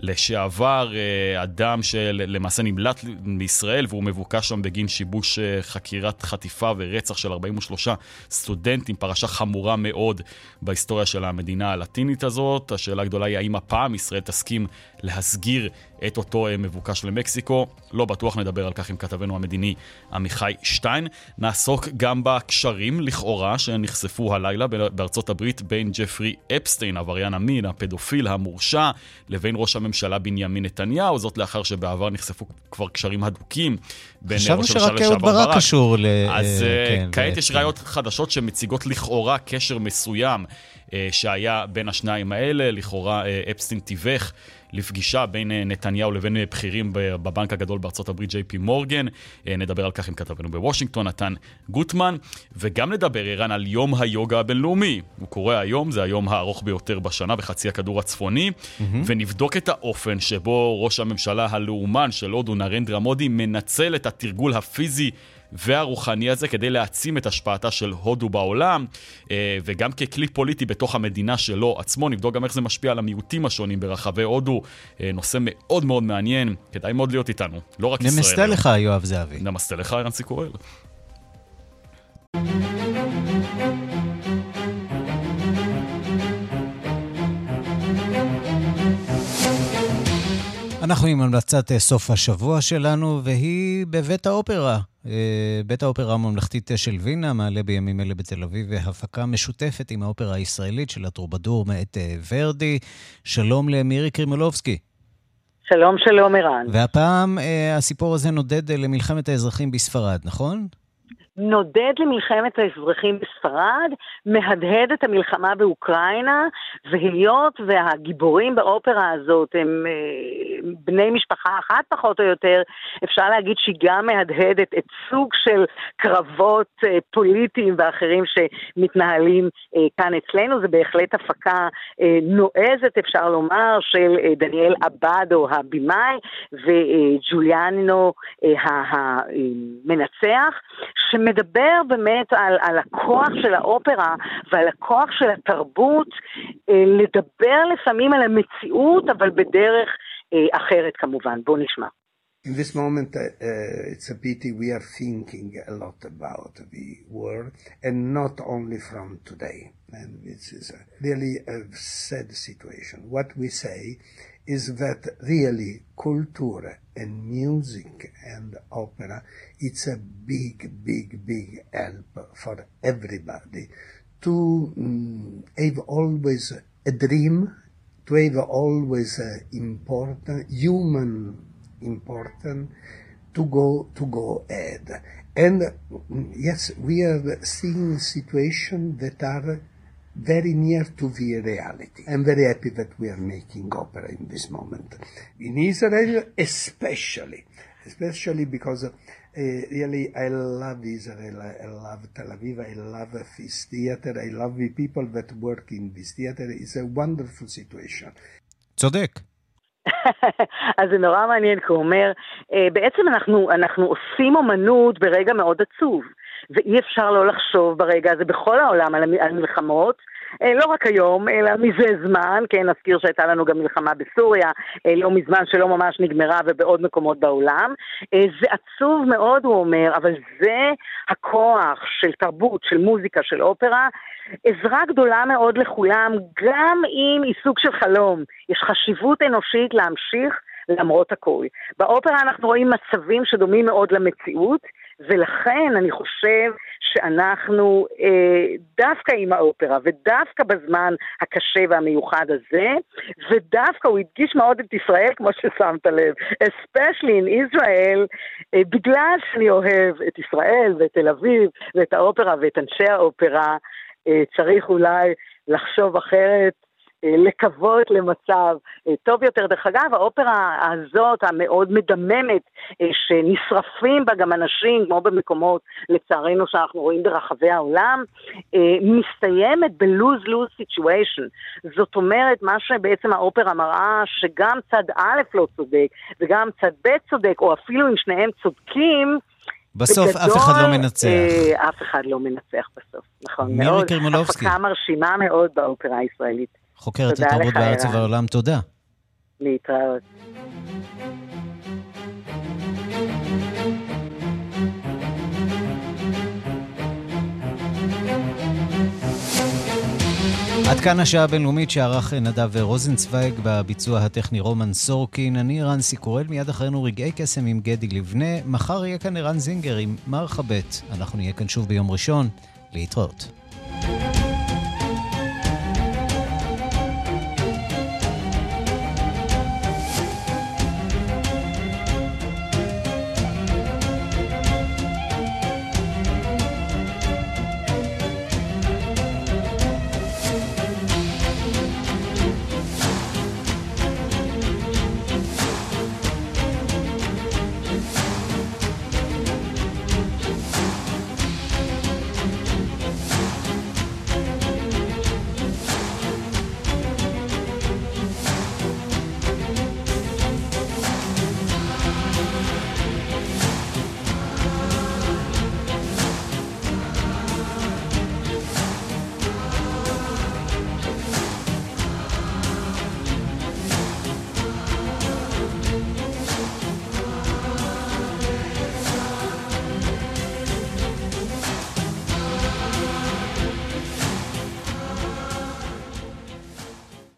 M: לשעבר אה, אדם שלמעשה נמלט מישראל והוא מבוקש שם בגין שיבוש אה, חקירת חטיפה ורצח של 43 סטודנטים, פרשה חמורה מאוד בהיסטוריה של המדינה הלטינית הזאת. השאלה הגדולה היא האם הפעם ישראל תסכים להסגיר את אותו אה, מבוקש למקסיקו. לא בטוח נדבר על כך עם כתבנו המדיני עמיחי שטיין. נעסוק גם בקשרים, לכאורה, שנחשפו הלילה בארצות הברית בין ג'פרי אפסטיין, עבריין המין, הפדופיל המורשע, לבין ראש הממשלה בנימין נתניהו, זאת לאחר שבעבר נחשפו כבר קשרים הדוקים בין ראש הממשלה לשעבר ברק. חשבנו שרק אהוד ברק
C: קשור ל...
M: אז אה, כן, כעת יש ראיות חדשות שמציגות לכאורה קשר מסוים שהיה בין השניים האלה, לכאורה אפסטין תיווך. לפגישה בין אה, נתניהו לבין אה, בכירים בבנק הגדול בארצות הברית, ג'יי פי מורגן. אה, נדבר על כך עם כתבנו בוושינגטון, נתן גוטמן, וגם נדבר, ערן, על יום היוגה הבינלאומי. הוא קורה היום, זה היום הארוך ביותר בשנה בחצי הכדור הצפוני, mm-hmm. ונבדוק את האופן שבו ראש הממשלה הלאומן של הודו, נרנדרה מודי, מנצל את התרגול הפיזי והרוחני הזה כדי להעצים את השפעתה של הודו בעולם, וגם ככלי פוליטי בתוך המדינה שלו עצמו. נבדוק גם איך זה משפיע על המיעוטים השונים ברחבי הודו. נושא מאוד מאוד מעניין, כדאי מאוד להיות איתנו, לא רק ישראל.
C: נמסתה לך, יואב זהבי.
M: נמסתה לך, רנסי קורל.
C: אנחנו עם המלצת אה, סוף השבוע שלנו, והיא בבית האופרה. אה, בית האופרה הממלכתית של וינה מעלה בימים אלה בתל אביב הפקה משותפת עם האופרה הישראלית של הטרובדור מאת אה, ורדי. שלום למירי קרימולובסקי.
N: שלום, שלום, ערן.
C: והפעם הסיפור הזה נודד למלחמת האזרחים בספרד, נכון?
N: נודד למלחמת האזרחים בספרד, מהדהד את המלחמה באוקראינה, והיות והגיבורים באופרה הזאת הם אה, בני משפחה אחת פחות או יותר, אפשר להגיד שהיא גם מהדהדת את סוג של קרבות אה, פוליטיים ואחרים שמתנהלים אה, כאן אצלנו. זה בהחלט הפקה נועזת, אפשר לומר, של דניאל עבדו הבמאי וג'וליאנו המנצח. שמדבר באמת על, על הכוח של האופרה ועל הכוח של התרבות, אה, לדבר לפעמים על המציאות, אבל בדרך אה, אחרת כמובן. בואו נשמע.
O: In this moment, uh, uh, it's a pity we are thinking a lot about the war, and not only from today. And this is a really a sad situation. What we say is that really culture and music and opera it's a big big big help for everybody to um, have always a dream to have always important human important to go to go ahead. And mm, yes we are seeing situations that are very near to the reality. I'm very happy that we are making opera in this moment. In Israel, especially, especially because uh, really I love Israel, I love Tel Aviv, I love this theater, I love the people that work in this theater. It's a wonderful situation.
C: צודק.
N: אז זה נורא מעניין, כי הוא אומר, בעצם אנחנו, אנחנו עושים אומנות ברגע מאוד עצוב. ואי אפשר לא לחשוב ברגע הזה בכל העולם על, מלחמות. אה, לא רק היום, אלא מזה זמן, כן, נזכיר שהייתה לנו גם מלחמה בסוריה, אה, לא מזמן שלא ממש נגמרה ובעוד מקומות בעולם. אה, זה עצוב מאוד, הוא אומר, אבל זה הכוח של תרבות, של מוזיקה, של אופרה, עזרה גדולה מאוד לכולם, גם אם היא סוג של חלום. יש חשיבות אנושית להמשיך למרות הכל. באופרה אנחנו רואים מצבים שדומים מאוד למציאות, ולכן אני חושב שאנחנו אה, דווקא עם האופרה, ודווקא בזמן הקשה והמיוחד הזה, ודווקא הוא הדגיש מאוד את ישראל, כמו ששמת לב, especially in Israel, אה, בגלל שאני אוהב את ישראל ואת תל אביב ואת האופרה ואת אנשי האופרה, אה, צריך אולי לחשוב אחרת לקוות למצב אה, טוב יותר. דרך אגב, האופרה הזאת, המאוד מדממת, אה, שנשרפים בה גם אנשים, כמו במקומות, לצערנו, שאנחנו רואים ברחבי העולם, מסתיימת ב-lose-lose situation. זאת אומרת, מה שבעצם האופרה מראה, שגם צד א' לא צודק, וגם צד ב' צודק, או אפילו אם שניהם צודקים,
C: בסוף בגדול, אף אחד לא מנצח.
N: אה, אף אחד לא מנצח בסוף, נכון
C: מירי מאוד. מירי קרמולובסקי.
N: הפקה מרשימה מאוד באופרה הישראלית.
C: חוקרת התרבות בארץ ובעולם, תודה.
N: להתראות.
C: עד כאן השעה הבינלאומית שערך נדב רוזנצוויג בביצוע הטכני רומן סורקין. אני רנסי קורל, מיד אחרינו רגעי קסם עם גדי לבנה. מחר יהיה כאן ערן זינגר עם מרחבת. אנחנו נהיה כאן שוב ביום ראשון. להתראות. thank you